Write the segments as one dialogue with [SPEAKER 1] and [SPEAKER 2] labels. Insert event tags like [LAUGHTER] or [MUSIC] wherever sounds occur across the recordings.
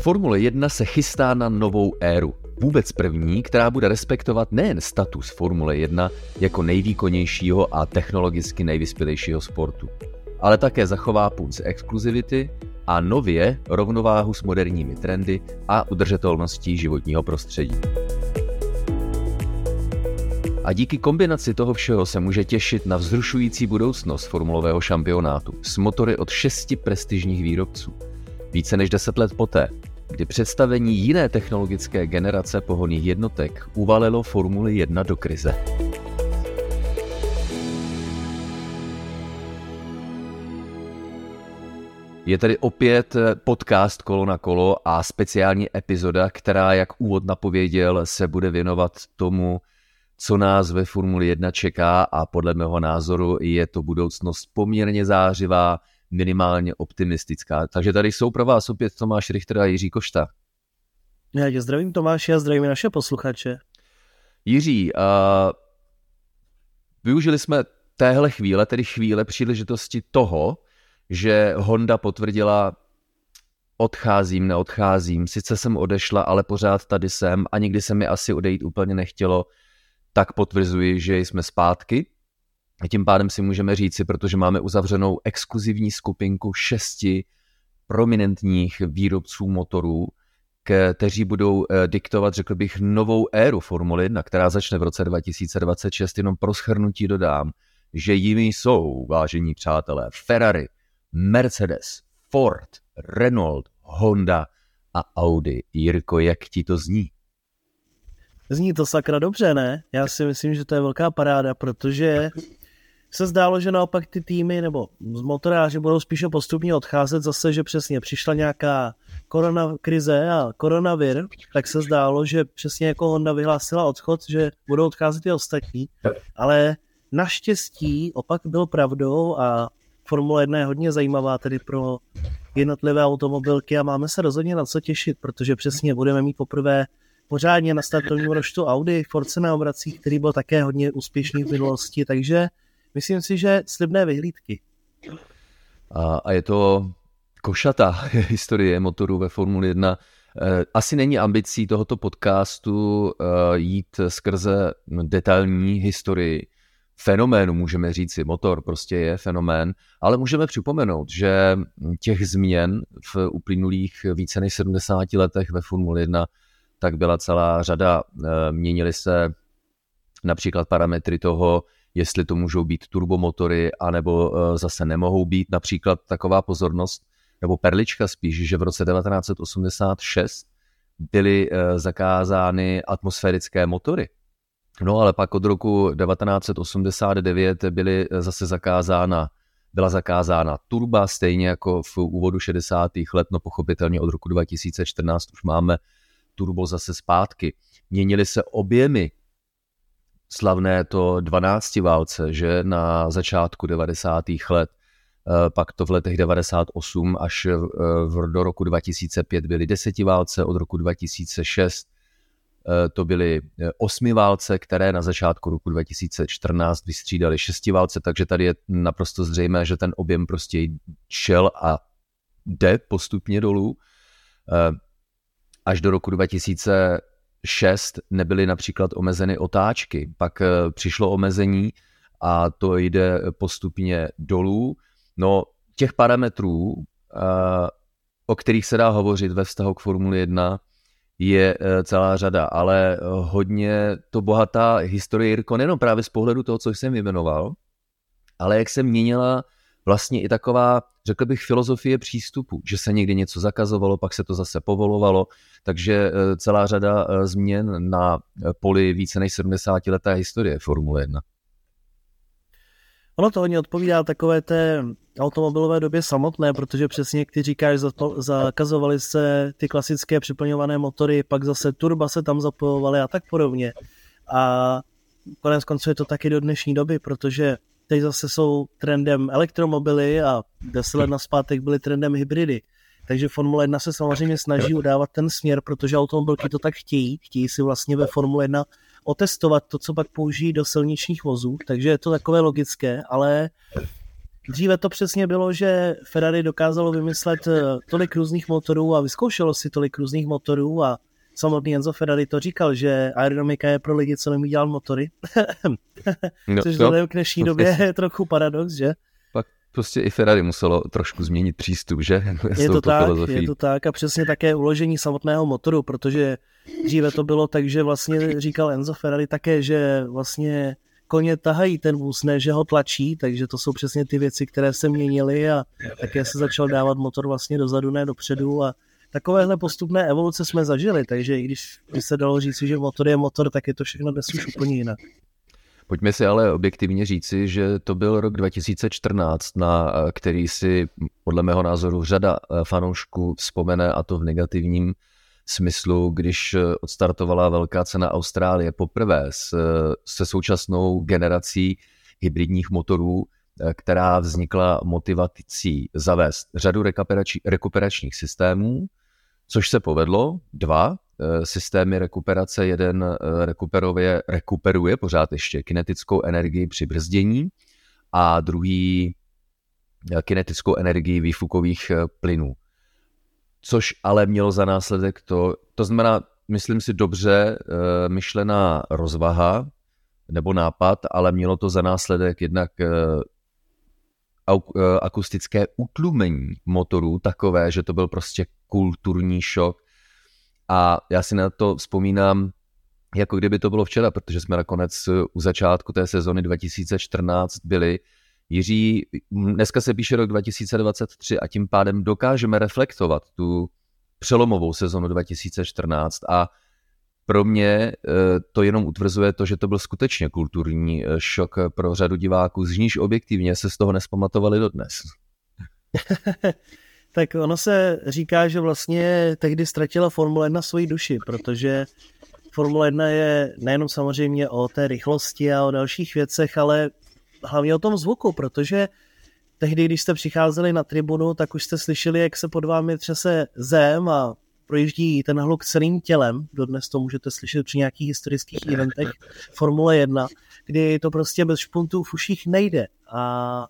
[SPEAKER 1] Formule 1 se chystá na novou éru. Vůbec první, která bude respektovat nejen status Formule 1 jako nejvýkonnějšího a technologicky nejvyspělejšího sportu, ale také zachová punc exkluzivity a nově rovnováhu s moderními trendy a udržitelností životního prostředí. A díky kombinaci toho všeho se může těšit na vzrušující budoucnost formulového šampionátu s motory od šesti prestižních výrobců. Více než deset let poté, kdy představení jiné technologické generace pohonných jednotek uvalilo Formuli 1 do krize. Je tady opět podcast Kolo na kolo a speciální epizoda, která, jak úvod napověděl, se bude věnovat tomu, co nás ve Formuli 1 čeká a podle mého názoru je to budoucnost poměrně zářivá, minimálně optimistická. Takže tady jsou pro vás opět Tomáš Richter a Jiří Košta.
[SPEAKER 2] Já tě zdravím Tomáši a zdravím naše posluchače.
[SPEAKER 1] Jiří, uh, využili jsme téhle chvíle, tedy chvíle příležitosti toho, že Honda potvrdila odcházím, neodcházím, sice jsem odešla, ale pořád tady jsem a nikdy se mi asi odejít úplně nechtělo, tak potvrzuji, že jsme zpátky a tím pádem si můžeme říci, protože máme uzavřenou exkluzivní skupinku šesti prominentních výrobců motorů, kteří budou eh, diktovat, řekl bych, novou éru Formuly 1, která začne v roce 2026. Jenom pro schrnutí dodám, že jimi jsou, vážení přátelé, Ferrari, Mercedes, Ford, Renault, Honda a Audi. Jirko, jak ti to zní?
[SPEAKER 2] Zní to sakra dobře, ne? Já si myslím, že to je velká paráda, protože se zdálo, že naopak ty týmy nebo z motoráři budou spíše postupně odcházet. Zase, že přesně přišla nějaká korona krize a koronavir, tak se zdálo, že přesně jako Honda vyhlásila odchod, že budou odcházet i ostatní, ale naštěstí opak byl pravdou a Formule 1 je hodně zajímavá tedy pro jednotlivé automobilky a máme se rozhodně na co těšit, protože přesně budeme mít poprvé pořádně na startovním roštu Audi, Force na obracích, který byl také hodně úspěšný v minulosti, takže myslím si, že slibné vyhlídky.
[SPEAKER 1] A, a je to košatá [LAUGHS] historie motorů ve Formuli 1. Eh, asi není ambicí tohoto podcastu eh, jít skrze detailní historii fenoménu, můžeme říci, motor prostě je fenomén, ale můžeme připomenout, že těch změn v uplynulých více než 70 letech ve Formuli 1 tak byla celá řada. Eh, měnily se například parametry toho, jestli to můžou být turbomotory, anebo eh, zase nemohou být. Například taková pozornost, nebo perlička spíš, že v roce 1986 byly eh, zakázány atmosférické motory. No ale pak od roku 1989 byly eh, zase zakázána byla zakázána turba, stejně jako v úvodu 60. let, no pochopitelně od roku 2014 už máme turbo zase zpátky. Měnily se objemy slavné to 12 válce, že na začátku 90. let, eh, pak to v letech 98 až eh, v, do roku 2005 byly válce, od roku 2006 eh, to byly osmi válce, které na začátku roku 2014 vystřídaly válce, takže tady je naprosto zřejmé, že ten objem prostě šel a jde postupně dolů. Až do roku 2000 6 nebyly například omezeny otáčky, pak eh, přišlo omezení a to jde postupně dolů. No, těch parametrů, eh, o kterých se dá hovořit ve vztahu k Formuli 1, je eh, celá řada, ale hodně to bohatá historie Jirko, nejenom právě z pohledu toho, co jsem vyjmenoval, ale jak se měnila vlastně i taková, řekl bych, filozofie přístupu, že se někdy něco zakazovalo, pak se to zase povolovalo, takže eh, celá řada eh, změn na poli více než 70 leté historie Formule 1.
[SPEAKER 2] Ono to hodně odpovídá takové té automobilové době samotné, protože přesně jak ty říkáš, zakazovaly se ty klasické připlňované motory, pak zase turba se tam zapojovaly a tak podobně. A konec konců je to taky do dnešní doby, protože teď zase jsou trendem elektromobily a deset let naspátek byly trendem hybridy. Takže Formule 1 se samozřejmě snaží udávat ten směr, protože automobilky to tak chtějí. Chtějí si vlastně ve Formule 1 otestovat to, co pak použijí do silničních vozů, takže je to takové logické, ale dříve to přesně bylo, že Ferrari dokázalo vymyslet eh, tolik různých motorů a vyzkoušelo si tolik různých motorů a samotný Enzo Ferrari to říkal, že aerodynamika je pro lidi, co nemí dělat motory. [LAUGHS] no, Což no, k dnešní době je trochu paradox, že?
[SPEAKER 1] Pak prostě i Ferrari muselo trošku změnit přístup, že? [LAUGHS]
[SPEAKER 2] je to tak, filozofií. je to tak a přesně také uložení samotného motoru, protože dříve to bylo tak, že vlastně říkal Enzo Ferrari také, že vlastně koně tahají ten vůz, ne že ho tlačí, takže to jsou přesně ty věci, které se měnily a také se začal dávat motor vlastně dozadu, ne dopředu a takovéhle postupné evoluce jsme zažili, takže i když by se dalo říct, že motor je motor, tak je to všechno dnes už úplně jinak.
[SPEAKER 1] Pojďme si ale objektivně říci, že to byl rok 2014, na který si podle mého názoru řada eh, fanoušků vzpomene a to v negativním smyslu, když eh, odstartovala velká cena Austrálie poprvé se, se současnou generací hybridních motorů, eh, která vznikla motivací zavést řadu rekuperačních systémů, což se povedlo, dva eh, systémy rekuperace, jeden rekuperuje, rekuperuje pořád ještě kinetickou energii při brzdění a druhý kinetickou energii výfukových plynů což ale mělo za následek to, to znamená, myslím si dobře eh, myšlená rozvaha nebo nápad, ale mělo to za následek jednak eh, eh, akustické utlumení motorů takové, že to byl prostě kulturní šok. A já si na to vzpomínám, jako kdyby to bylo včera, protože jsme nakonec u začátku té sezony 2014 byli Jiří, dneska se píše rok 2023 a tím pádem dokážeme reflektovat tu přelomovou sezonu 2014 a pro mě eh, to jenom utvrzuje to, že to byl skutečně kulturní eh, šok pro řadu diváků, z níž objektivně se z toho nespamatovali dodnes. [LAUGHS]
[SPEAKER 2] tak ono se říká, že vlastně tehdy ztratila Formule 1 svoji duši, protože Formule 1 je nejenom samozřejmě o té rychlosti a o dalších věcech, ale hlavně o tom zvuku, protože tehdy, když jste přicházeli na tribunu, tak už jste slyšeli, jak se pod vámi třese zem a projíždí ten hluk celým tělem. Dodnes to můžete slyšet při nějakých historických eventech Formule 1, kdy to prostě bez špuntů v uších nejde. A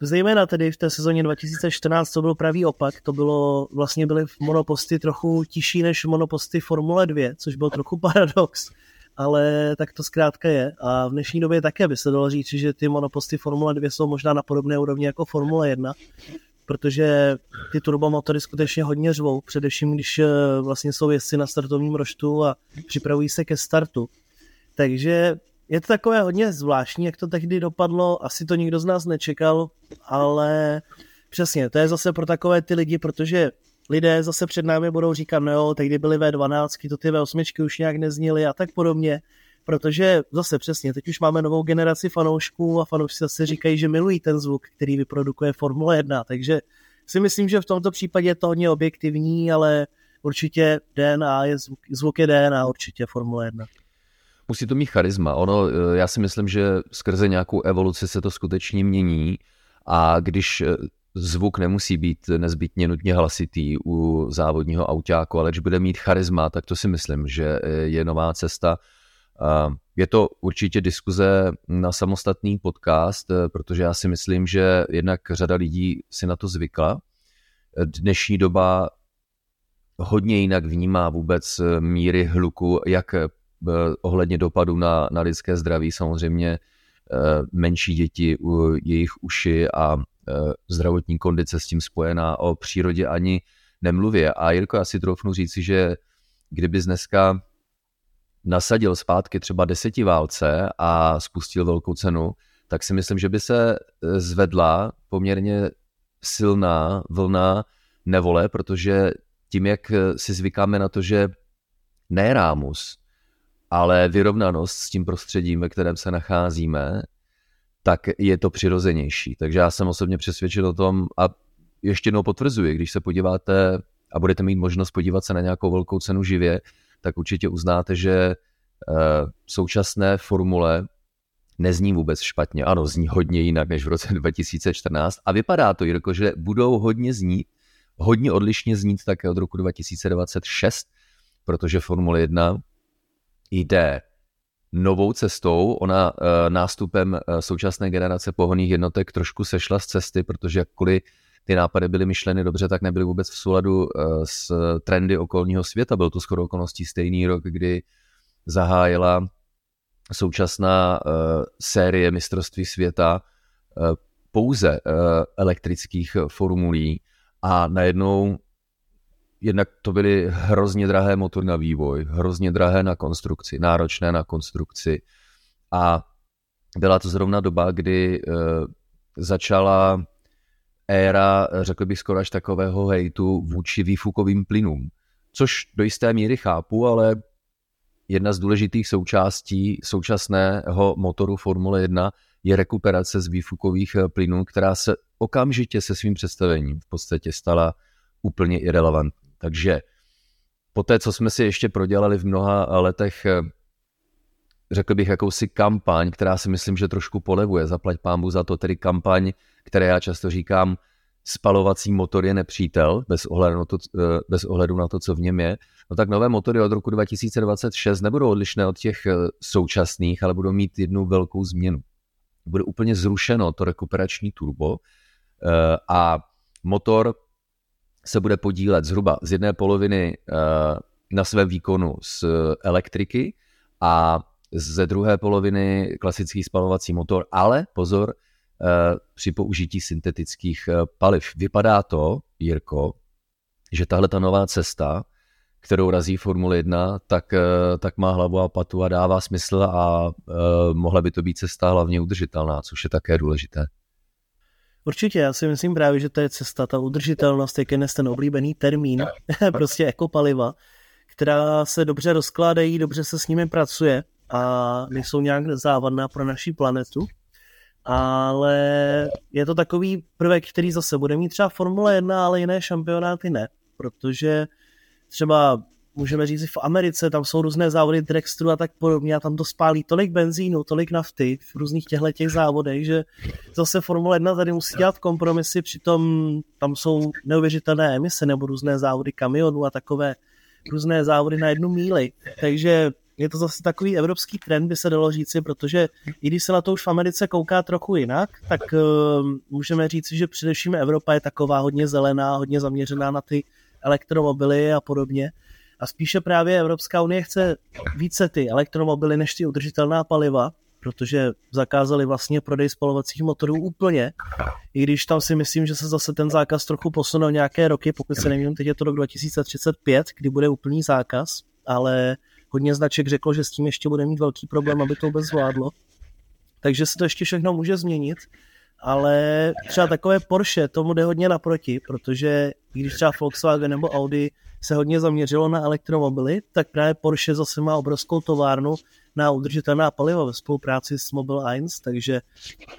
[SPEAKER 2] Zejména tedy v té sezóně 2014 to byl pravý opak, to bylo, vlastně byly monoposty trochu tižší než monoposty Formule 2, což byl trochu paradox, ale tak to zkrátka je. A v dnešní době také by se dalo říct, že ty monoposty Formule 2 jsou možná na podobné úrovni jako Formule 1, protože ty turbomotory skutečně hodně řvou, především když eh, vlastně jsou jezdci na startovním roštu a připravují se ke startu. Takže je to takové hodně zvláštní, jak to tehdy dopadlo, asi to nikdo z nás nečekal, ale přesně, to je zase pro takové ty lidi, protože lidé zase před námi budou říkat, no jo, tehdy byly V12, to ty V8 už nějak nezněly a tak podobně, protože zase přesně, teď už máme novou generaci fanoušků a fanoušci zase říkají, že milují ten zvuk, který vyprodukuje Formule 1, takže si myslím, že v tomto případě je to hodně objektivní, ale určitě DNA je zvuk, zvuk je DNA určitě Formule 1
[SPEAKER 1] musí to mít charisma. Ono, eh, já si myslím, že skrze nějakou evoluci se to skutečně mění a když eh, zvuk nemusí být nezbytně nutně hlasitý u závodního autáku, ale když bude mít charisma, tak to si myslím, že je nová cesta. Je to určitě diskuze na samostatný podcast, protože já si myslím, že jednak řada lidí si na to zvykla. Dnešní doba hodně jinak vnímá vůbec míry hluku, jak eh, ohledně dopadu na, na lidské zdraví, samozřejmě eh, menší děti, jejich uši a Eh, zdravotní kondice s tím spojená, o přírodě ani nemluvě. A Jirko, já si troufnu říci, že kdyby dneska nasadil zpátky třeba desetiválce a spustil velkou cenu, tak si myslím, že by se eh, zvedla poměrně silná vlna nevole, protože tím, jak eh, si zvykáme na to, že ne rámus, ale vyrovnanost s tím prostředím, ve kterém se nacházíme, tak je to přirozenější. Takže já jsem osobně přesvědčen o tom a ještě jednou potvrzuji, když se podíváte a budete mít možnost podívat se na nějakou velkou cenu živě, tak určitě uznáte, že eh, současné formule nezní vůbec špatně. Ano, zní hodně jinak než v roce [LAUGHS] 2014 a vypadá to, Jirko, že budou hodně znít, hodně odlišně znít také od roku 2026, protože Formule 1 jde novou cestou. Ona e, nástupem e, současné generace pohoných jednotek trošku sešla z cesty, protože jakkoliv ty nápady byly myšleny dobře, tak nebyly vůbec v souladu e, s trendy okolního světa. Byl to skoro okolností stejný rok, kdy zahájila současná série mistrovství světa pouze elektrických formulí a najednou jednak to byly hrozně drahé motory na vývoj, hrozně drahé na konstrukci, náročné na konstrukci a byla to zrovna doba, kdy uh, začala éra, řekl bych skoro až takového hejtu vůči výfukovým plynům. Což do jisté míry chápu, ale jedna z důležitých součástí současného motoru Formule 1 je rekuperace z výfukových eh, plynů, která se okamžitě se svým představením v podstatě stala úplně irrelevantní. Takže po té, co jsme si ještě prodělali v mnoha letech, eh, řekl bych jakousi kampaň, která si myslím, že trošku polevuje, zaplať pámbu za to, tedy kampaň, které já často říkám, spalovací motor je nepřítel, bez ohledu, na to, eh, bez ohledu na to, co v něm je, no tak nové motory od roku 2026 nebudou odlišné od těch eh, současných, ale budou mít jednu velkou změnu. Bude úplně zrušeno to rekuperační turbo a motor se bude podílet zhruba z jedné poloviny na svém výkonu z elektriky a ze druhé poloviny klasický spalovací motor, ale pozor, Eh, při použití syntetických eh, paliv. Vypadá to, Jirko, že tahle ta nová cesta, kterou razí Formule 1, tak, eh, tak má hlavu a patu a dává smysl a mohla by to být cesta hlavně udržitelná, což je také důležité.
[SPEAKER 2] Určitě, já si myslím právě, že to je cesta, ta udržitelnost, jak je dnes ten oblíbený termín, [LAUGHS] prostě jako paliva, která se dobře rozkládají, dobře se s nimi pracuje a nejsou nějak závadná pro naši planetu. Ale je to takový prvek, který zase bude mít třeba Formule 1, ale jiné šampionáty ne, protože třeba můžeme říct, v Americe tam jsou různé závody Dragsteru a tak podobně a tam to spálí tolik benzínu, tolik nafty v různých těchto těch závodech, že zase Formule 1 tady musí dělat kompromisy, přitom tam jsou neuvěřitelné emise nebo různé závody kamionů a takové různé závody na jednu míli. Takže je to zase takový evropský trend, by se dalo říci, protože i když se na to už v Americe kouká trochu jinak, tak uh, můžeme říci, že především Evropa je taková hodně zelená, hodně zaměřená na ty elektromobily a podobně. A spíše právě Evropská unie chce více ty elektromobily než ty udržitelná paliva, protože zakázali vlastně prodej spalovacích motorů úplně, i když tam si myslím, že se zase ten zákaz trochu posunul nějaké roky, pokud se nevím, teď je to rok 2035, kdy bude úplný zákaz, ale hodně značek řeklo, že s tím ještě bude mít velký problém, aby to vůbec zvládlo. Takže se to ještě všechno může změnit, ale třeba takové Porsche tomu jde hodně naproti, protože když třeba Volkswagen nebo Audi se hodně zaměřilo na elektromobily, tak právě Porsche zase má obrovskou továrnu na udržitelná paliva ve spolupráci s Mobil 1, takže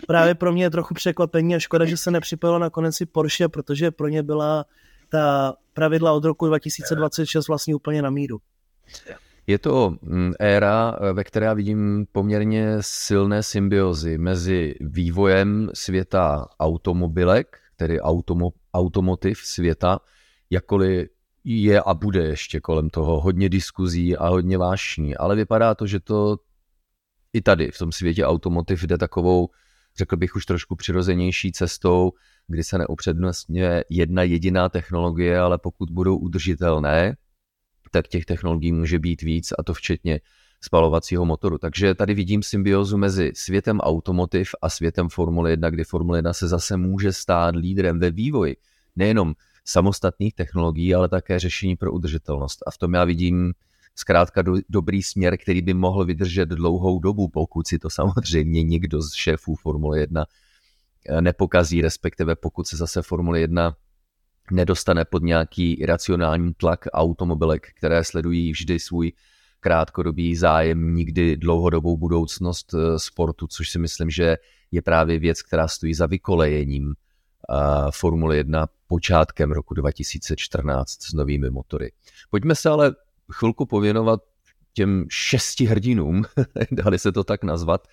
[SPEAKER 2] právě pro mě je trochu překvapení a škoda, že se nepřipojilo nakonec i Porsche, protože pro ně byla ta pravidla od roku 2026 vlastně úplně na míru.
[SPEAKER 1] Je to mm, éra, ve které já vidím poměrně silné symbiozy mezi vývojem světa automobilek, tedy automo, automotiv světa, jakkoliv je a bude ještě kolem toho hodně diskuzí a hodně vášní, ale vypadá to, že to i tady v tom světě automotiv jde takovou, řekl bych už trošku přirozenější cestou, kdy se neupřednostňuje jedna jediná technologie, ale pokud budou udržitelné, tak těch technologií může být víc a to včetně spalovacího motoru. Takže tady vidím symbiozu mezi světem automotiv a světem Formule 1, kdy Formule 1 se zase může stát lídrem ve vývoji nejenom samostatných technologií, ale také řešení pro udržitelnost. A v tom já vidím zkrátka do, dobrý směr, který by mohl vydržet dlouhou dobu, pokud si to [LAUGHS] samozřejmě nikdo z šéfů Formule 1 eh, nepokazí, respektive pokud se zase Formule 1 nedostane pod nějaký iracionální tlak automobilek, které sledují vždy svůj krátkodobý zájem, nikdy dlouhodobou budoucnost eh, sportu, což si myslím, že je právě věc, která stojí za vykolejením Formule 1 počátkem roku 2014 s novými motory. Pojďme se ale chvilku pověnovat těm šesti hrdinům, [LAUGHS] dali se to tak nazvat,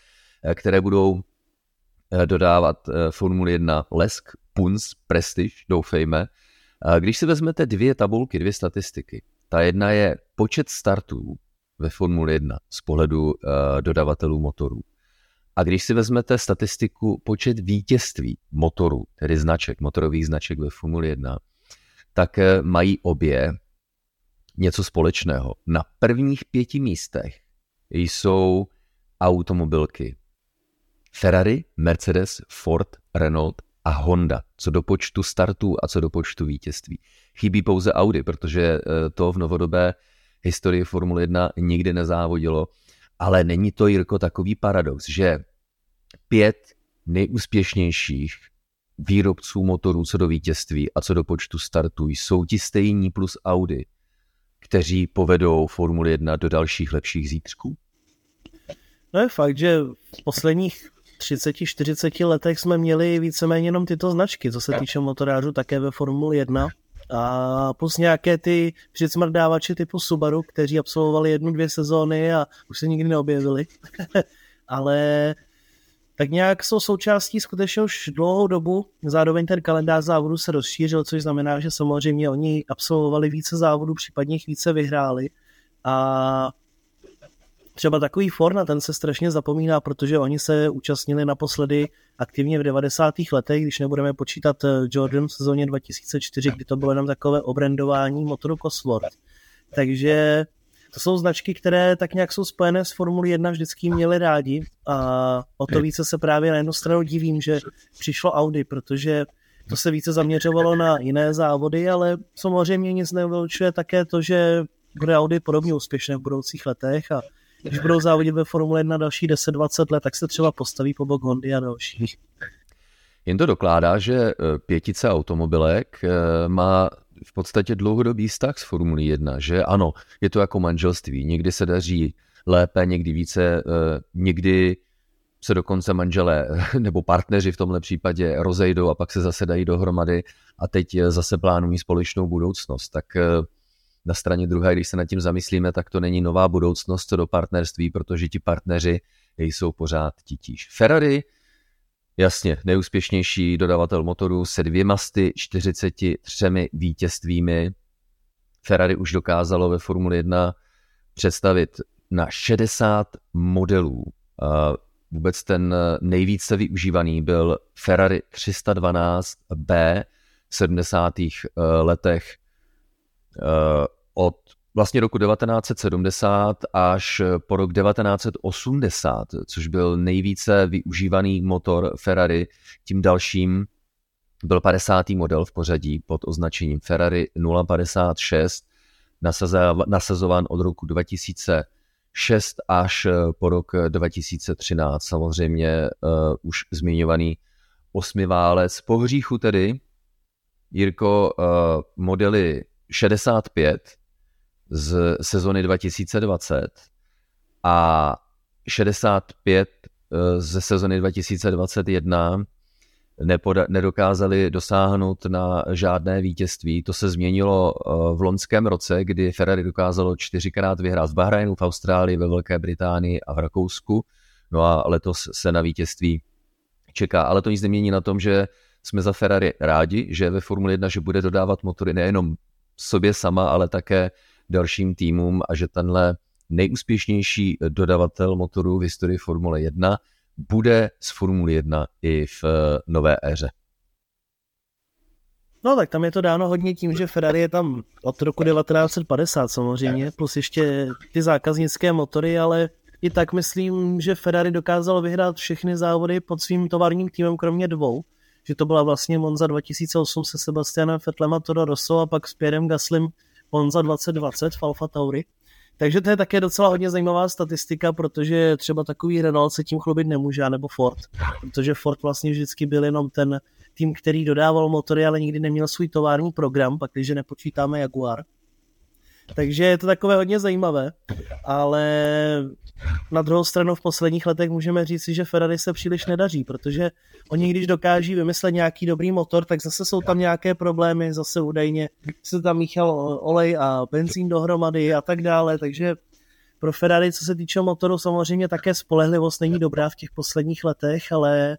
[SPEAKER 1] které budou dodávat Formuli 1 Lesk, Puns, Prestige, doufejme. Když si vezmete dvě tabulky, dvě statistiky, ta jedna je počet startů ve Formuli 1 z pohledu dodavatelů motorů. A když si vezmete statistiku počet vítězství motorů, tedy značek, motorových značek ve Formuli 1, tak eh, mají obě něco společného. Na prvních pěti místech jsou automobilky Ferrari, Mercedes, Ford, Renault a Honda, co do počtu startů a co do počtu vítězství. Chybí pouze Audi, protože eh, to v novodobé historii Formule 1 nikdy nezávodilo ale není to, Jirko, takový paradox, že pět nejúspěšnějších výrobců motorů co do vítězství a co do počtu startů jsou ti stejní plus Audi, kteří povedou Formuli 1 do dalších lepších zítřků?
[SPEAKER 2] No je fakt, že v posledních 30-40 letech jsme měli víceméně jenom tyto značky, co se týče motorářů také ve Formuli 1. A plus nějaké ty přicmrdávači typu Subaru, kteří absolvovali jednu, dvě sezóny a už se nikdy neobjevili. [LAUGHS] Ale tak nějak jsou součástí skutečně už dlouhou dobu. Zároveň ten kalendář závodů se rozšířil, což znamená, že samozřejmě oni absolvovali více závodů, případně jich více vyhráli. A třeba takový Ford, na ten se strašně zapomíná, protože oni se účastnili naposledy aktivně v 90. letech, když nebudeme počítat eh, Jordan v sezóně 2004, kdy to bylo jenom takové obrandování motoru Cosworth. Takže to jsou značky, které tak nějak jsou spojené s Formulí 1, vždycky měli rádi a o to více se právě na jednu stranu divím, že přišlo Audi, protože to se více zaměřovalo na jiné závody, ale samozřejmě nic nevylučuje také to, že bude Audi podobně úspěšné v budoucích letech a když budou závodit ve Formule 1 další 10-20 let, tak se třeba postaví po bok Hondy a další. [LAUGHS]
[SPEAKER 1] Jen to dokládá, že eh, pětice automobilek eh, má v podstatě dlouhodobý vztah s Formulí 1, že ano, je to jako manželství, někdy se daří lépe, někdy více, eh, někdy se dokonce manželé [LAUGHS] nebo partneři v tomhle případě rozejdou a pak se zase dají dohromady a teď zase plánují společnou budoucnost. Tak na straně druhé, když se nad tím zamyslíme, tak to není nová budoucnost do partnerství, protože ti partneři jsou pořád titíž. Ferrari, jasně, nejúspěšnější dodavatel motorů se dvěma sty 43 vítězstvími. Ferrari už dokázalo ve Formuli 1 představit na 60 modelů. Vůbec ten nejvíce využívaný byl Ferrari 312B v 70. letech od vlastně roku 1970 až po rok 1980, což byl nejvíce využívaný motor Ferrari. Tím dalším byl 50. model v pořadí pod označením Ferrari 056, nasazován od roku 2006 až po rok 2013. Samozřejmě uh, už zmiňovaný osmiválec. Po hříchu tedy, Jirko, uh, modely 65 z sezony 2020 a 65 eh, ze sezony 2021 nepoda- nedokázali dosáhnout na žádné vítězství. To se změnilo eh, v loňském roce, kdy Ferrari dokázalo čtyřikrát vyhrát v Bahrajnu, v Austrálii, ve Velké Británii a v Rakousku. No a letos se na vítězství čeká. Ale to nic nemění na tom, že jsme za Ferrari rádi, že ve Formule 1, že bude dodávat motory nejenom sobě sama, ale také dalším týmům a že tenhle nejúspěšnější dodavatel motorů v historii Formule 1 bude z Formule 1 i v eh, nové éře.
[SPEAKER 2] No tak tam je to dáno hodně tím, že Ferrari je tam od roku 1950 samozřejmě, plus ještě ty zákaznické motory, ale i tak myslím, že Ferrari dokázalo vyhrát všechny závody pod svým továrním týmem, kromě dvou, že to byla vlastně Monza 2008 se Sebastianem Vettelem a Toro Rosso a pak s Pierrem Gaslim Monza 2020 v Alfa Tauri. Takže to je také docela hodně zajímavá statistika, protože třeba takový Renault se tím chlubit nemůže, nebo Ford, protože Ford vlastně vždycky byl jenom ten tým, který dodával motory, ale nikdy neměl svůj tovární program, pak když nepočítáme Jaguar. Takže je to takové hodně zajímavé, ale na druhou stranu v posledních letech můžeme říct, že Ferrari se příliš nedaří, protože oni když dokáží vymyslet nějaký dobrý motor, tak zase jsou tam nějaké problémy, zase údajně se tam míchal olej a benzín dohromady a tak dále, takže pro Ferrari, co se týče motoru, samozřejmě také spolehlivost není dobrá v těch posledních letech, ale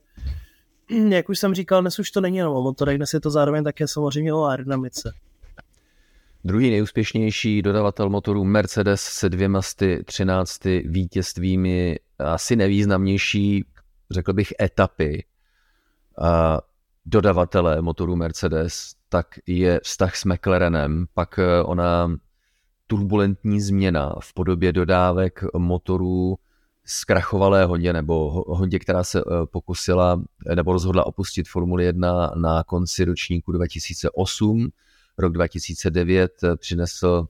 [SPEAKER 2] jak už jsem říkal, dnes už to není jenom o motorech, dnes je to zároveň také samozřejmě o aerodynamice.
[SPEAKER 1] Druhý nejúspěšnější dodavatel motorů Mercedes se dvěma sty, třinácti vítězstvími, asi nevýznamnější, řekl bych, etapy a dodavatele motorů Mercedes, tak je vztah s McLarenem, pak eh, ona turbulentní změna v podobě dodávek motorů zkrachovalé Hondě nebo Hondě, která se eh, pokusila nebo rozhodla opustit Formuli 1 na konci ročníku 2008. Rok 2009 eh, přinesl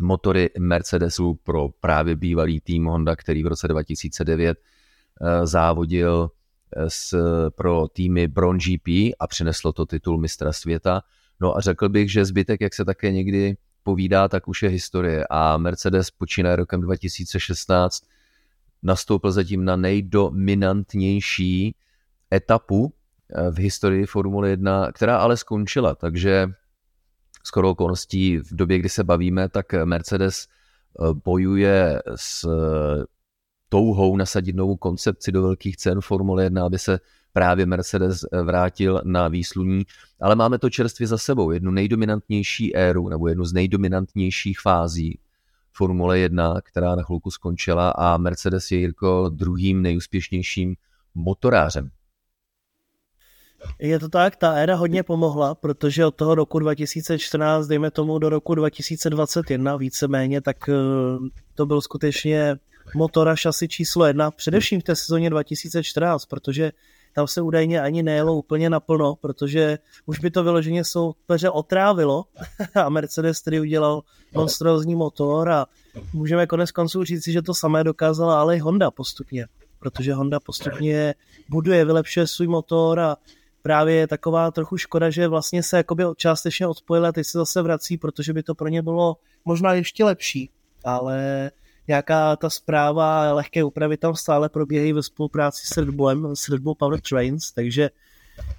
[SPEAKER 1] motory Mercedesu pro právě bývalý tým Honda, který v roce 2009 eh, závodil s, pro týmy Bron GP a přineslo to titul mistra světa. No a řekl bych, že zbytek, jak se také někdy povídá, tak už je historie a Mercedes počínaje rokem 2016 nastoupil zatím na nejdominantnější etapu eh, v historii Formule 1, která ale skončila, takže skoro okolností v době, kdy se bavíme, tak Mercedes eh, bojuje s eh, touhou nasadit novou koncepci do velkých cen Formule 1, aby se právě Mercedes vrátil na výsluní, ale máme to čerstvě za sebou, jednu nejdominantnější éru nebo jednu z nejdominantnějších fází Formule 1, která na chvilku skončila a Mercedes je Jirko druhým nejúspěšnějším motorářem.
[SPEAKER 2] Je to tak, ta éra hodně pomohla, protože od toho roku 2014, dejme tomu do roku 2021 víceméně, tak eh, to byl skutečně motora šasy číslo jedna, především v té sezóně 2014, protože tam se údajně ani nejelo úplně naplno, protože už by to vyloženě soupeře otrávilo. [LAUGHS] A Mercedes tedy udělal monstrózní motor a můžeme konec konců říct, že to samé dokázala ale i Honda postupně, protože Honda postupně buduje, vylepšuje svůj motor a právě je taková trochu škoda, že vlastně se jakoby částečně odpojila a teď se zase vrací, protože by to pro ně bylo možná ještě lepší, ale nějaká ta zpráva lehké úpravy tam stále probíhají ve spolupráci s Red Bullem, s Red Bull Power Trains, takže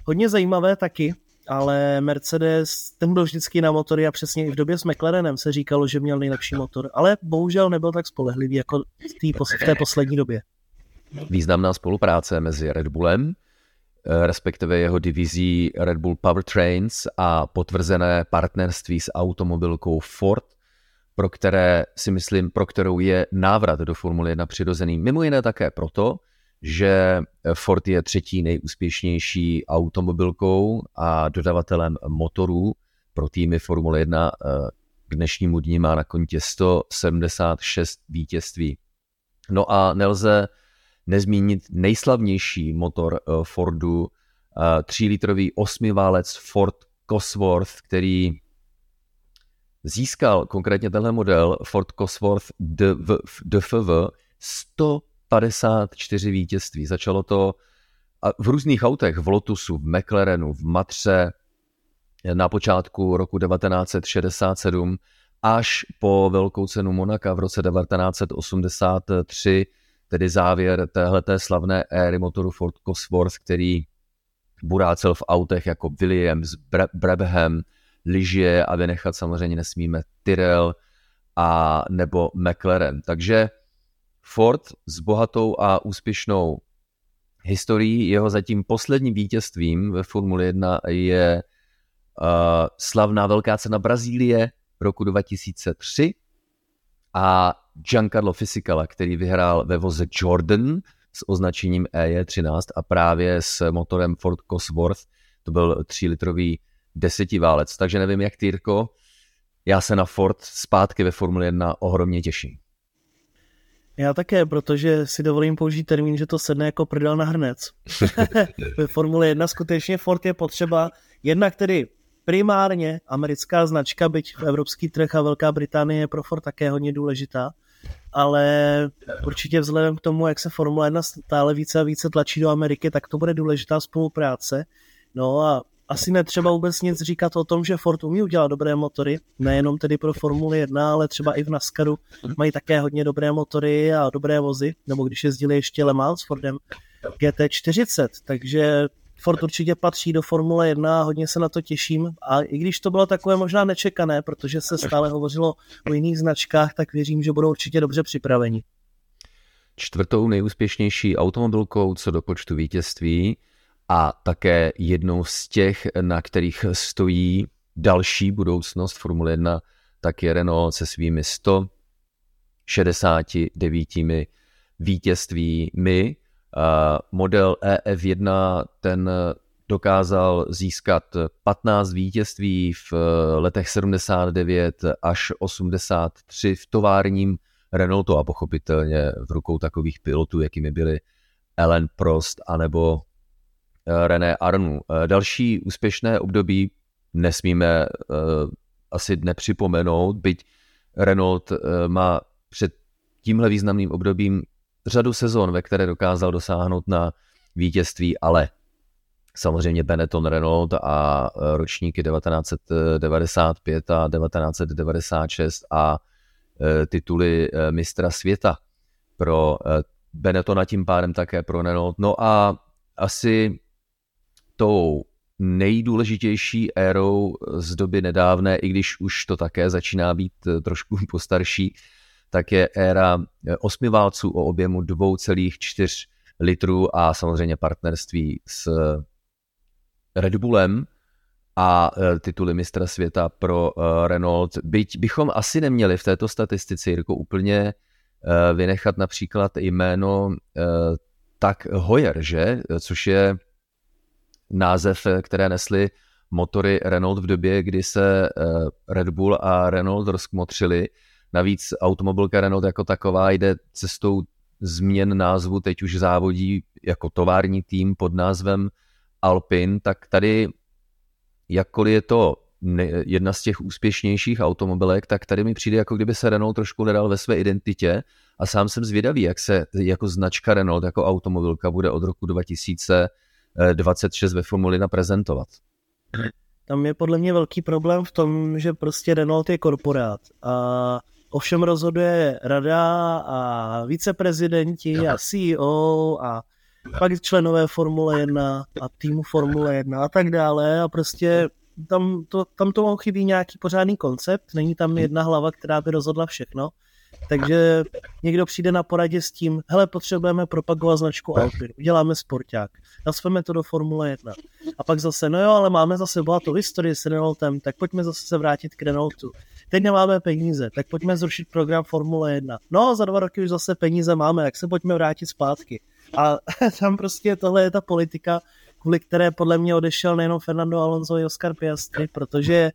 [SPEAKER 2] hodně zajímavé taky, ale Mercedes, ten byl vždycky na motory a přesně i v době s McLarenem se říkalo, že měl nejlepší motor, ale bohužel nebyl tak spolehlivý jako v té poslední době.
[SPEAKER 1] Významná spolupráce mezi Red Bullem, respektive jeho divizí Red Bull Powertrains a potvrzené partnerství s automobilkou Ford pro které si myslím, pro kterou je návrat do Formule 1 přirozený. Mimo jiné také proto, že Ford je třetí nejúspěšnější automobilkou a dodavatelem motorů pro týmy Formule 1 eh, k dnešnímu dní má na kontě 176 vítězství. No a nelze nezmínit nejslavnější motor eh, Fordu, 3-litrový eh, osmiválec Ford Cosworth, který získal konkrétně tenhle model Ford Cosworth DFV 154 vítězství. Začalo to v různých autech, v Lotusu, v McLarenu, v Matře na počátku roku 1967 až po velkou cenu Monaka v roce 1983, tedy závěr téhleté slavné éry motoru Ford Cosworth, který burácel v autech jako Williams, Brabham, Ližie a vynechat samozřejmě nesmíme Tyrrell a nebo McLaren. Takže Ford s bohatou a úspěšnou historií, jeho zatím posledním vítězstvím ve Formule 1 je uh, slavná velká cena Brazílie roku 2003 a Giancarlo Fisichella, který vyhrál ve voze Jordan s označením EJ13 a právě s motorem Ford Cosworth, to byl 3-litrový desetiválec, takže nevím jak ty, Jirko, já se na Ford zpátky ve Formule 1 ohromně těším.
[SPEAKER 2] Já také, protože si dovolím použít termín, že to sedne jako prdel na hrnec. [LAUGHS] [LAUGHS] ve Formule 1 skutečně Ford je potřeba, jednak tedy primárně americká značka, byť v evropský trh a Velká Británie je pro Ford také hodně důležitá, ale určitě vzhledem k tomu, jak se Formule 1 stále více a více tlačí do Ameriky, tak to bude důležitá spolupráce. No a asi netřeba vůbec nic říkat o tom, že Ford umí udělat dobré motory, nejenom tedy pro Formuli 1, ale třeba i v NASCARu mají také hodně dobré motory a dobré vozy, nebo když jezdili ještě Le Mans s Fordem GT40, takže Ford určitě patří do Formule 1 a hodně se na to těším. A i když to bylo takové možná nečekané, protože se stále hovořilo o jiných značkách, tak věřím, že budou určitě dobře připraveni.
[SPEAKER 1] Čtvrtou nejúspěšnější automobilkou co do počtu vítězství a také jednou z těch, na kterých stojí další budoucnost Formule 1, tak je Renault se svými 169 vítězstvími. Model EF1 ten dokázal získat 15 vítězství v letech 79 až 83 v továrním Renaultu a pochopitelně v rukou takových pilotů, jakými byli Ellen Prost anebo eh, René Arnu. Eh, další úspěšné období nesmíme asi nepřipomenout, byť Renault má před tímhle významným obdobím řadu sezon, ve které dokázal dosáhnout na vítězství, ale samozřejmě Benetton Renault a ročníky 1995 a 1996 a tituly mistra světa pro Benettona tím pádem také pro Renault. No a asi tou nejdůležitější érou z doby nedávné, i když už to také začíná být trošku [LAUGHS] postarší, tak je éra eh, osmi válců o objemu 2,4 litrů a samozřejmě partnerství s Red Bullem a eh, tituly mistra světa pro Renault. Byť bychom asi neměli v této statistice jako úplně vynechat například jméno tak Hoyer, že? Což je název, eh, které nesly motory Renault v době, kdy se eh, Red Bull a Renault rozkmotřili. Navíc automobilka Renault jako taková jde cestou změn názvu, teď už závodí jako tovární tým pod názvem Alpin, tak tady, jakkoliv je to jedna z těch úspěšnějších automobilek, tak tady mi přijde, jako kdyby se Renault trošku nedal ve své identitě a sám jsem zvědavý, jak se jako značka Renault, jako automobilka bude od roku 2000 26 ve Formuli 1 prezentovat.
[SPEAKER 2] Tam je podle mě velký problém v tom, že prostě Renault je korporát a ovšem rozhoduje rada a viceprezidenti a CEO a pak členové Formule 1 a týmu Formule 1 a tak dále. A prostě tam to, tam to chybí nějaký pořádný koncept, není tam jedna hlava, která by rozhodla všechno takže někdo přijde na poradě s tím, hele, potřebujeme propagovat značku Alpin, uděláme sporták, nasveme to do Formule 1. A pak zase, no jo, ale máme zase bohatou historii s Renaultem, tak pojďme zase se vrátit k Renaultu. Teď nemáme peníze, tak pojďme zrušit program Formule 1. No, za dva roky už zase peníze máme, tak se pojďme vrátit zpátky. A [LAUGHS] tam prostě tohle je ta politika, kvůli které podle mě odešel nejenom Fernando Alonso i Oscar Piastri, protože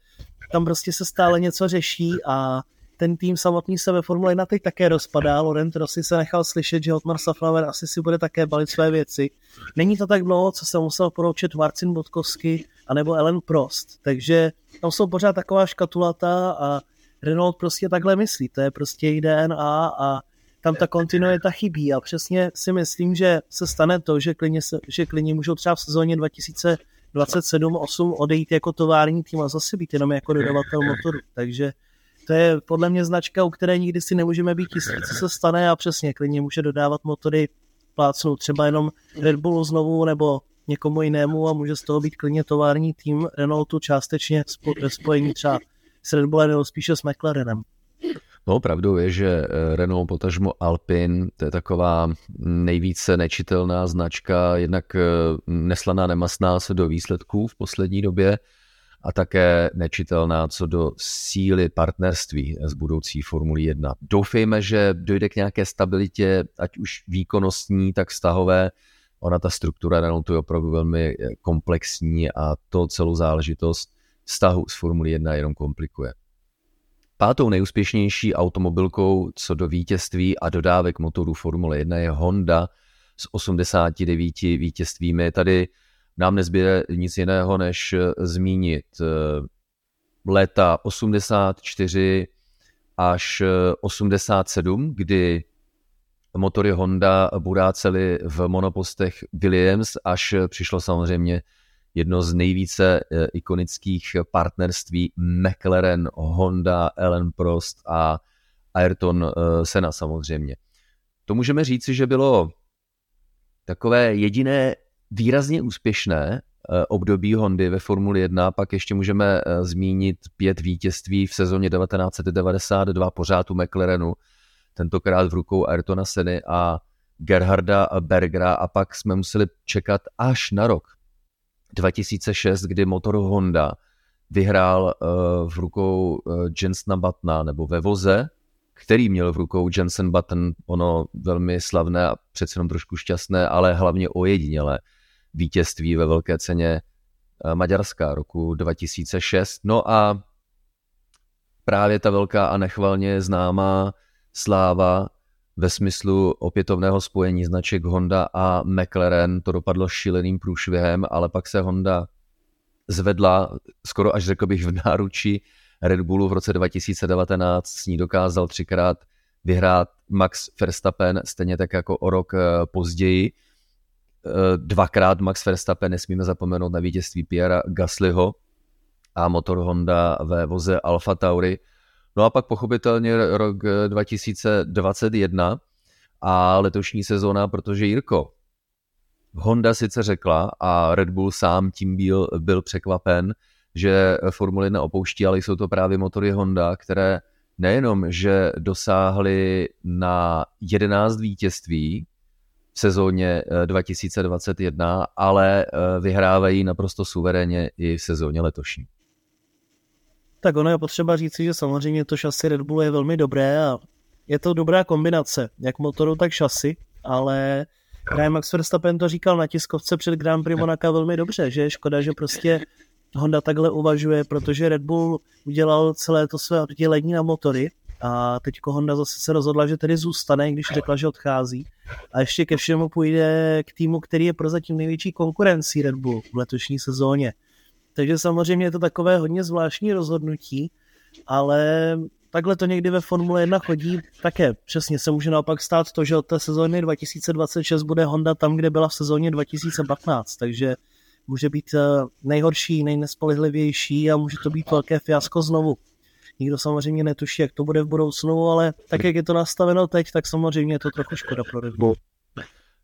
[SPEAKER 2] tam prostě se stále něco řeší a ten tým samotný se ve Formule 1 teď také rozpadá. Laurent Rossi se nechal slyšet, že Otmar Safnauer asi si bude také balit své věci. Není to tak dlouho, co se musel poroučet Marcin Bodkovsky anebo Ellen Prost. Takže tam jsou pořád taková škatulata a Renault prostě takhle myslí. To je prostě její DNA a tam ta kontinuita chybí a přesně si myslím, že se stane to, že klidně, se, že klidně můžou třeba v sezóně 2027-8 odejít jako tovární tým a zase být jenom jako dodavatel motoru. Takže to je podle mě značka, u které nikdy si nemůžeme být jistí, co se stane a přesně klidně může dodávat motory plácnout třeba jenom Red Bullu znovu nebo někomu jinému a může z toho být klidně tovární tým Renaultu částečně ve spojení třeba s Red Bullem nebo spíše s McLarenem.
[SPEAKER 1] No, pravdou je, že eh, Renault, potažmo Alpin, to je taková nejvíce nečitelná značka, jednak eh, neslaná, nemastná se do výsledků v poslední době, a také nečitelná co do síly partnerství s budoucí Formulí 1. Doufejme, že dojde k nějaké stabilitě, ať už výkonnostní, tak vztahové. Ona ta struktura Renaultu je opravdu velmi komplexní a to celou záležitost vztahu s Formulí 1 jenom komplikuje. Pátou nejúspěšnější automobilkou co do vítězství a dodávek motorů Formule 1 je Honda s 89 vítězstvími. Tady nám nezbyde nic jiného, než eh, zmínit eh, léta 84 až 87, eh, kdy motory Honda burácely v monopostech Williams, až přišlo samozřejmě jedno z nejvíce ikonických partnerství McLaren, Honda, Ellen Prost a Ayrton Senna samozřejmě. To můžeme říci, že bylo takové jediné výrazně úspěšné eh, období Hondy ve Formuli 1, pak ještě můžeme eh, zmínit pět vítězství v sezóně 1992 pořád u McLarenu, tentokrát v rukou Ayrtona Seny a Gerharda Bergera. A pak jsme museli čekat až na rok 2006, kdy motor Honda vyhrál v rukou Jensena Batna nebo ve voze který měl v rukou Jensen Button, ono velmi slavné a přece jenom trošku šťastné, ale hlavně ojedinělé vítězství ve velké ceně eh, Maďarska roku 2006. No a právě ta velká a nechvalně známá sláva ve smyslu opětovného spojení značek Honda a McLaren, to dopadlo šíleným průšvihem, ale pak se Honda zvedla skoro až řekl bych v náručí Red Bullu v roce 2019 s ní dokázal třikrát vyhrát Max Verstappen, stejně tak jako o rok eh, později. Eh, dvakrát Max Verstappen, nesmíme zapomenout na vítězství Pierre Gaslyho a motor Honda ve voze Alfa Tauri. No a pak pochopitelně rok 2021 eh, a letošní sezóna, protože Jirko, Honda sice řekla a Red Bull sám tím byl, byl překvapen, že Formule 1 opouští, ale jsou to právě motory Honda, které nejenom, že dosáhly na 11 vítězství v sezóně 2021, eh, ale eh, vyhrávají naprosto suverénně i v sezóně letošní.
[SPEAKER 2] Tak ono je potřeba říci, že samozřejmě to šasy Red Bull je velmi dobré a je to dobrá kombinace, jak motoru, tak šasy, ale Právě Max Verstappen to říkal na tiskovce před Grand Prix Monaca velmi dobře, že je škoda, že prostě Honda takhle uvažuje, protože Red Bull udělal celé to své oddělení na motory a teď Honda zase se rozhodla, že tedy zůstane, když řekla, že odchází. A ještě ke všemu půjde k týmu, který je prozatím největší konkurencí Red Bull v letošní sezóně. Takže samozřejmě je to takové hodně zvláštní rozhodnutí, ale takhle to někdy ve Formule 1 chodí také. Přesně se může naopak stát to, že od té sezóny 2026 bude Honda tam, kde byla v sezóně 2015, takže může být eh, nejhorší, nejnespolehlivější a může to být velké fiasko znovu. Nikdo samozřejmě netuší, jak to bude v budoucnu, ale tak, jak je to nastaveno teď, tak samozřejmě je to trochu škoda pro Bull.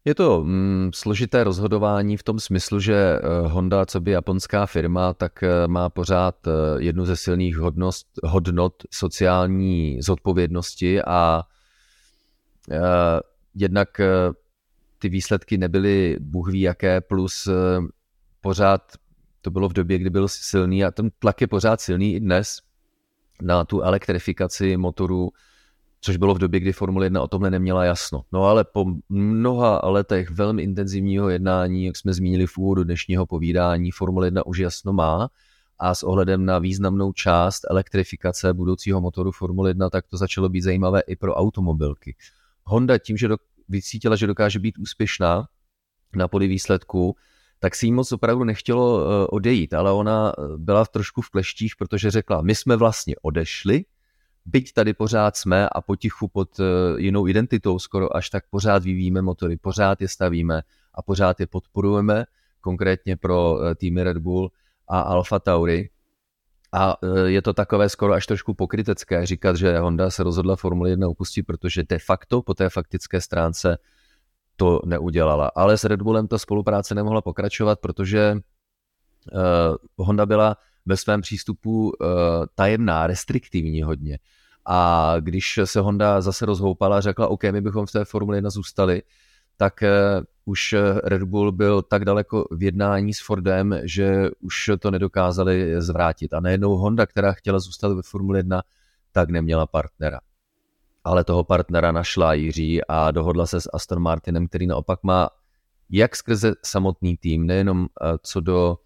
[SPEAKER 1] Je to mm, složité rozhodování v tom smyslu, že eh, Honda, co by japonská firma, tak eh, má pořád jednu ze silných hodnost, hodnot sociální zodpovědnosti a uh, jednak ty výsledky nebyly bůh ví jaké, plus pořád to bylo v době, kdy byl silný a ten tlak je pořád silný i dnes na tu elektrifikaci motorů, což bylo v době, kdy Formule 1 o tomhle neměla jasno. No ale po mnoha letech velmi intenzivního jednání, jak jsme zmínili v úvodu dnešního povídání, Formule 1 už jasno má a s ohledem na významnou část elektrifikace budoucího motoru Formule 1, tak to začalo být zajímavé i pro automobilky. Honda tím, že do, vycítila, že dokáže být úspěšná na poli výsledku, tak si jí moc opravdu nechtělo eh, odejít, ale ona eh, byla trošku v kleštích, protože řekla, my jsme vlastně odešli, byť tady pořád jsme a potichu pod eh, jinou identitou skoro až tak pořád vyvíjíme motory, pořád je stavíme a pořád je podporujeme, konkrétně pro týmy Red Bull a Alfa Tauri. A je to takové skoro až trošku pokrytecké říkat, že Honda se rozhodla Formule 1 opustit, protože de facto po té faktické stránce to neudělala. Ale s Red Bullem ta spolupráce nemohla pokračovat, protože uh, Honda byla ve svém přístupu uh, tajemná, restriktivní hodně. A když se Honda zase rozhoupala a řekla, OK, my bychom v té Formule 1 zůstali, tak uh, už Red Bull byl tak daleko v jednání s Fordem, že už to nedokázali zvrátit. A najednou Honda, která chtěla zůstat ve Formule 1, tak neměla partnera ale toho partnera našla Jiří a dohodla se s Aston Martinem, který naopak má jak skrze samotný tým, nejenom eh, co do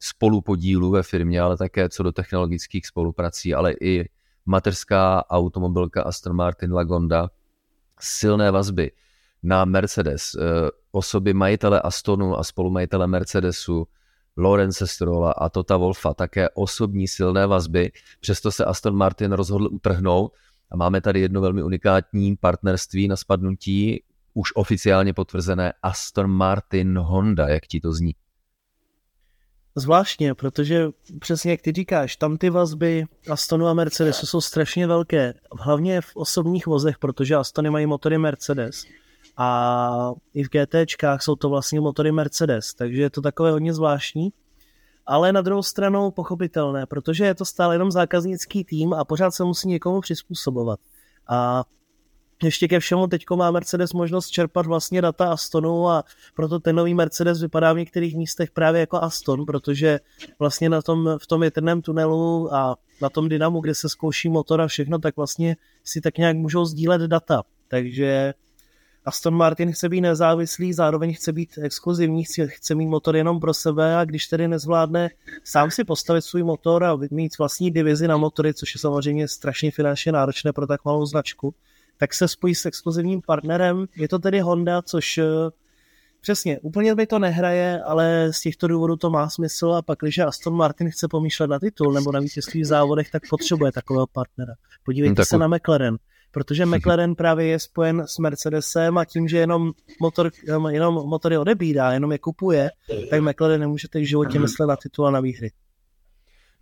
[SPEAKER 1] spolupodílu ve firmě, ale také co do technologických spoluprací, ale i mateřská automobilka Aston Martin Lagonda, silné vazby na Mercedes, eh, osoby majitele Astonu a spolumajitele Mercedesu, Lorence Strolla a Tota Wolfa, také osobní silné vazby. Přesto se Aston Martin rozhodl utrhnout a máme tady jedno velmi unikátní partnerství na spadnutí, už oficiálně potvrzené Aston Martin Honda. Jak ti to zní?
[SPEAKER 2] Zvláštně, protože přesně jak ty říkáš, tam ty vazby Astonu a Mercedesu jsou strašně velké, hlavně v osobních vozech, protože Astony mají motory Mercedes a i v GTčkách jsou to vlastně motory Mercedes, takže je to takové hodně zvláštní. Ale na druhou stranu pochopitelné, protože je to stále jenom zákaznický tým a pořád se musí někomu přizpůsobovat. A ještě ke všemu teď má Mercedes možnost čerpat vlastně data Astonu a proto ten nový Mercedes vypadá v některých místech právě jako Aston, protože vlastně na tom, v tom větrném tunelu a na tom dynamu, kde se zkouší motor a všechno, tak vlastně si tak nějak můžou sdílet data. Takže Aston Martin chce být nezávislý, zároveň chce být exkluzivní, chce, mít motor jenom pro sebe a když tedy nezvládne sám si postavit svůj motor a mít vlastní divizi na motory, což je samozřejmě strašně finančně náročné pro tak malou značku, tak se spojí s exkluzivním partnerem. Je to tedy Honda, což eh, přesně, úplně mi to nehraje, ale z těchto důvodů to má smysl a pak, když Aston Martin chce pomýšlet na titul nebo na vítězství v závodech, tak potřebuje takového partnera. Podívejte tak... se na McLaren protože McLaren právě je spojen s Mercedesem a tím, že jenom, motor, jenom motory odebírá, jenom je kupuje, tak McLaren nemůžete v životě myslet na titul a na výhry.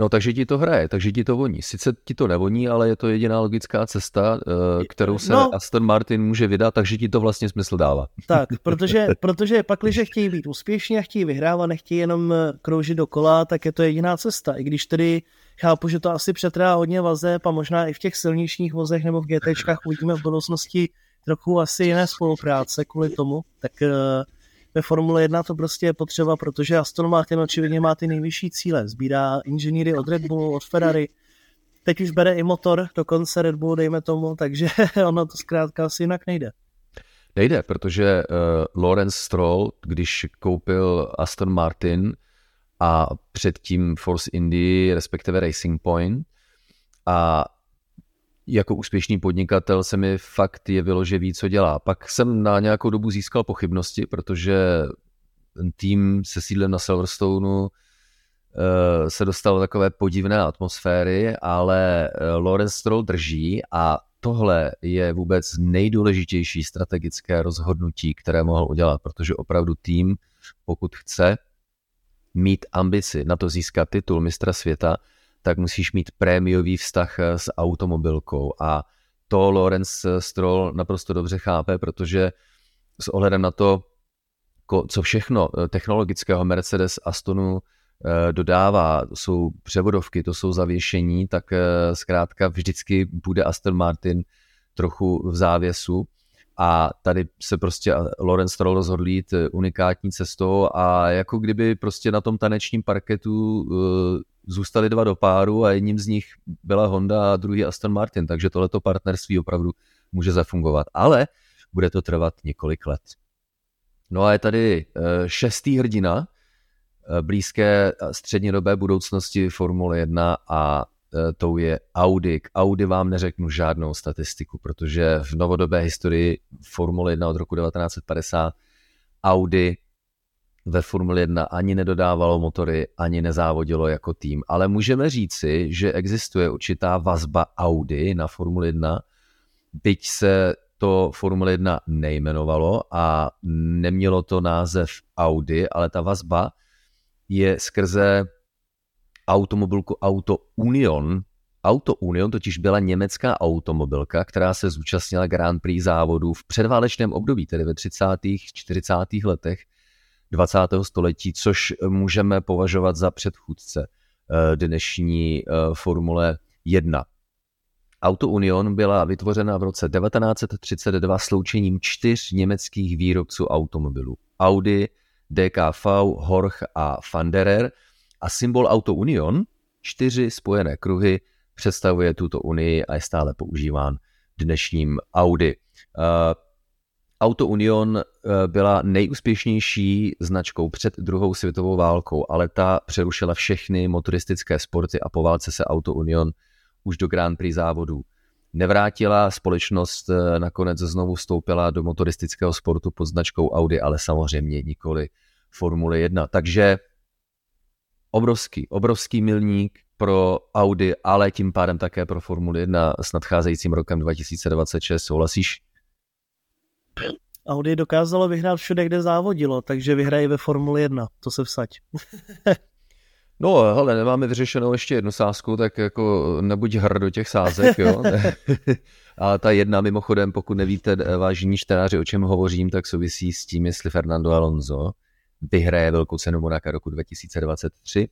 [SPEAKER 1] No takže ti to hraje, takže ti to voní. Sice ti to nevoní, ale je to jediná logická cesta, eh, kterou se no, Aston Martin může vydat, takže ti to vlastně smysl dává. [LAUGHS]
[SPEAKER 2] Tak, protože, protože pak, když chtějí být úspěšní a chtějí vyhrávat, nechtějí jenom eh, kroužit dokola, tak je to jediná cesta. I když tedy chápu, že to asi přetrvá hodně vazeb a možná i v těch silnějších vozech nebo v GTčkách uvidíme v budoucnosti trochu asi jiné spolupráce kvůli tomu, tak uh, ve Formule 1 to prostě je potřeba, protože Aston Martin očividně má ty nejvyšší cíle. Sbírá inženýry od Red Bullu, od Ferrari, teď už bere i motor, dokonce Red Bull, dejme tomu, takže [LAUGHS] ono to zkrátka asi jinak nejde.
[SPEAKER 1] Nejde, protože uh, Lawrence Stroll, když koupil Aston Martin a předtím Force Indy, respektive Racing Point a jako úspěšný podnikatel se mi fakt jevilo, že ví, co dělá. Pak jsem na nějakou dobu získal pochybnosti, protože tým se sídlem na Silverstoneu eh, se dostal do takové podivné atmosféry, ale eh, Lawrence Stroll drží a tohle je vůbec nejdůležitější strategické rozhodnutí, které mohl udělat, protože opravdu tým, pokud chce mít ambici na to získat titul mistra světa, tak musíš mít prémiový vztah eh, s automobilkou. A to Lawrence Stroll naprosto dobře chápe, protože s ohledem na to, co všechno eh, technologického Mercedes Astonu eh, dodává, jsou převodovky, to jsou zavěšení, tak zkrátka vždycky bude Aston Martin trochu v závěsu. A tady se prostě Lorenz Stroll rozhodl jít unikátní cestou a jako kdyby prostě na tom tanečním parketu zůstali dva do páru a jedním z nich byla Honda a druhý Aston Martin, takže tohleto partnerství opravdu může zafungovat. Ale bude to trvat několik let. No a je tady eh, šestý hrdina eh, blízké střednědobé budoucnosti Formule 1 a eh, tou je Audi. K Audi vám neřeknu žádnou statistiku, protože v novodobé historii Formule 1 od roku 1950 Audi ve Formule 1 ani nedodávalo motory, ani nezávodilo jako tým, ale můžeme říci, že existuje určitá vazba Audi na Formule 1, byť se to Formule 1 nejmenovalo a nemělo to název Audi, ale ta vazba je skrze automobilku Auto Union. Auto Union totiž byla německá automobilka, která se zúčastnila Grand Prix závodů v předválečném období, tedy ve 30. 40. letech 20. století, což můžeme považovat za předchůdce eh, dnešní eh, Formule 1. Auto Union byla vytvořena v roce 1932 sloučením čtyř německých výrobců automobilů. Audi, DKV, Horch a Fanderer a symbol Auto Union, čtyři spojené kruhy, představuje tuto unii a je stále používán dnešním Audi. Auto Union eh, byla nejúspěšnější značkou před druhou světovou válkou, ale ta přerušila všechny motoristické sporty a po válce se Auto Union už do Grand Prix závodů nevrátila. Společnost eh, nakonec znovu vstoupila do motoristického sportu pod značkou Audi, ale samozřejmě nikoli Formule 1. Takže obrovský, obrovský milník pro Audi, ale tím pádem také pro Formule 1 s nadcházejícím rokem 2026. Souhlasíš?
[SPEAKER 2] Audi dokázalo vyhrát všude, kde závodilo, takže vyhrají ve Formuli 1, to se vsaď. [LAUGHS]
[SPEAKER 1] No, hele, nemáme vyřešenou ještě jednu sázku, tak jako nebuď hr do těch sázek, jo. [LAUGHS] A ta jedna mimochodem, pokud nevíte, vážení čtenáři, o čem hovořím, tak souvisí s tím, jestli Fernando Alonso vyhraje velkou cenu Monaka roku 2023.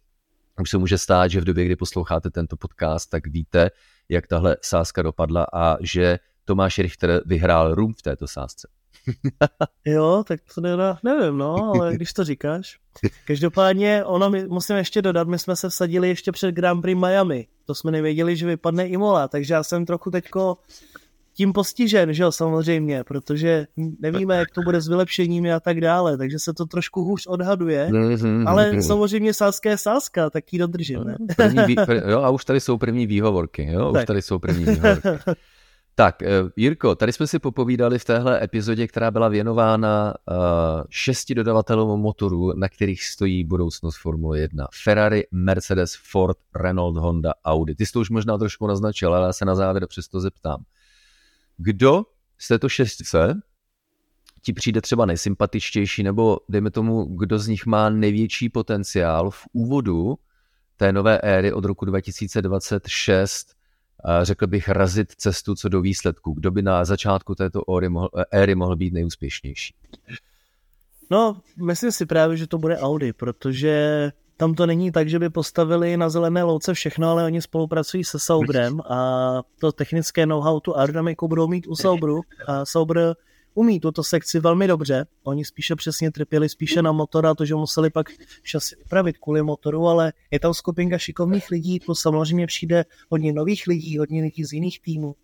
[SPEAKER 1] Už se může stát, že v době, kdy posloucháte tento podcast, tak víte, jak tahle sázka dopadla a že Tomáš Richter vyhrál rum v této sázce. [LAUGHS]
[SPEAKER 2] jo, tak to nedá, nevím, no, ale když to říkáš. Každopádně, ono, my, musím ještě dodat, my jsme se vsadili ještě před Grand Prix Miami. To jsme nevěděli, že vypadne Imola, takže já jsem trochu teďko tím postižen, že jo, samozřejmě, protože nevíme, jak to bude s vylepšením a tak dále, takže se to trošku hůř odhaduje, ale samozřejmě sázka je sázka, tak ji dodržím, ne?
[SPEAKER 1] První vý, pr, jo, a už tady jsou první výhovorky, jo, tak. už tady jsou první výhovorky. [LAUGHS] Tak, eh, Jirko, tady jsme si popovídali v téhle epizodě, která byla věnována uh, šesti dodavatelům motorů, na kterých stojí budoucnost Formule 1. Ferrari, Mercedes, Ford, Renault, Honda, Audi. Ty jsi to už možná trošku naznačil, ale já se na závěr přesto zeptám. Kdo z této šestce ti přijde třeba nejsympatičtější, nebo dejme tomu, kdo z nich má největší potenciál v úvodu té nové éry od roku 2026 řekl bych, razit cestu co do výsledku? Kdo by na začátku této éry mohl, éry mohl být nejúspěšnější?
[SPEAKER 2] No, myslím si právě, že to bude Audi, protože tam to není tak, že by postavili na zelené louce všechno, ale oni spolupracují se Saubrem a to technické know-how, tu aerodynamiku budou mít u Saubru a Saubr umí tuto sekci velmi dobře. Oni spíše přesně trpěli spíše na motor a to, že museli pak šasy upravit kvůli motoru, ale je tam skupinka šikovných lidí, plus samozřejmě přijde hodně nových lidí, hodně lidí z jiných týmů.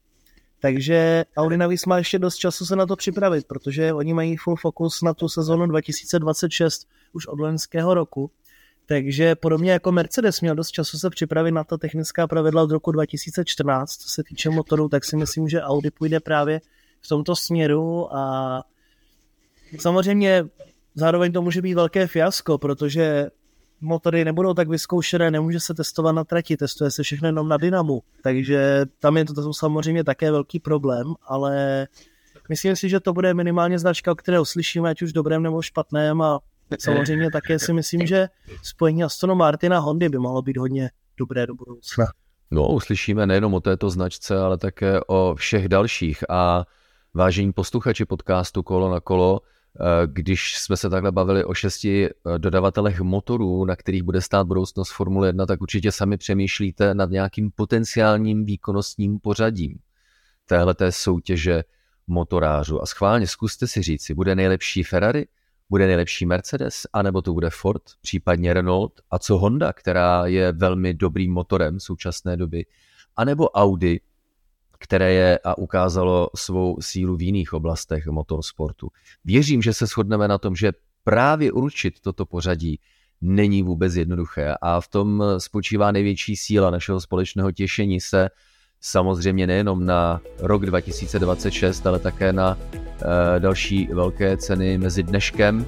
[SPEAKER 2] Takže Audi navíc má ještě dost času se na to připravit, protože oni mají full fokus na tu sezonu 2026 už od loňského roku. Takže podobně jako Mercedes měl dost času se připravit na ta technická pravidla od roku 2014, co se týče motoru, tak si myslím, že Audi půjde právě v tomto směru a samozřejmě zároveň to může být velké fiasko, protože motory nebudou tak vyzkoušené, nemůže se testovat na trati, testuje se všechno jenom na dynamu, takže tam je to, to samozřejmě také velký problém, ale myslím si, že to bude minimálně značka, o které uslyšíme, ať už dobrém nebo špatném a samozřejmě také si myslím, že spojení Astonu Martina a Hondy by mohlo být hodně dobré do budoucna.
[SPEAKER 1] No, uslyšíme nejenom o této značce, ale také o všech dalších a vážení posluchači podcastu Kolo na kolo, eh, když jsme se takhle bavili o šesti eh, dodavatelech motorů, na kterých bude stát budoucnost Formule 1, tak určitě sami přemýšlíte nad nějakým potenciálním výkonnostním pořadím téhleté soutěže motorářů. A schválně zkuste si říci, bude nejlepší Ferrari, bude nejlepší Mercedes, anebo to bude Ford, případně Renault, a co Honda, která je velmi dobrým motorem v současné doby, anebo Audi, které je a ukázalo svou sílu v jiných oblastech motorsportu. Věřím, že se shodneme na tom, že právě určit toto pořadí není vůbec jednoduché a v tom spočívá největší síla našeho společného těšení se samozřejmě nejenom na rok 2026, ale také na e, další velké ceny mezi dneškem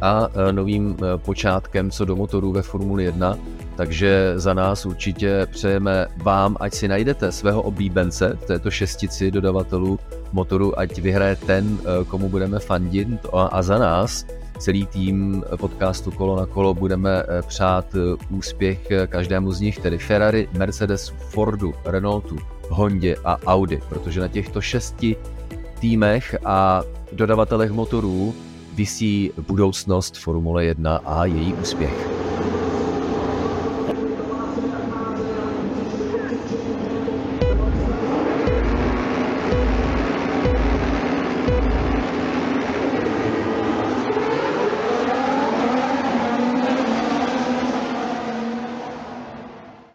[SPEAKER 1] a e, novým e, počátkem co do motorů ve Formuli 1 takže za nás určitě přejeme vám, ať si najdete svého oblíbence v této šestici dodavatelů motoru, ať vyhraje ten, eh, komu budeme fandit a za nás celý tým podcastu Kolo na kolo budeme eh, přát eh, úspěch každému z nich, tedy Ferrari, Mercedes, Fordu, Renaultu, Hondě a Audi, protože na těchto šesti týmech a dodavatelech motorů visí budoucnost Formule 1 a její úspěch.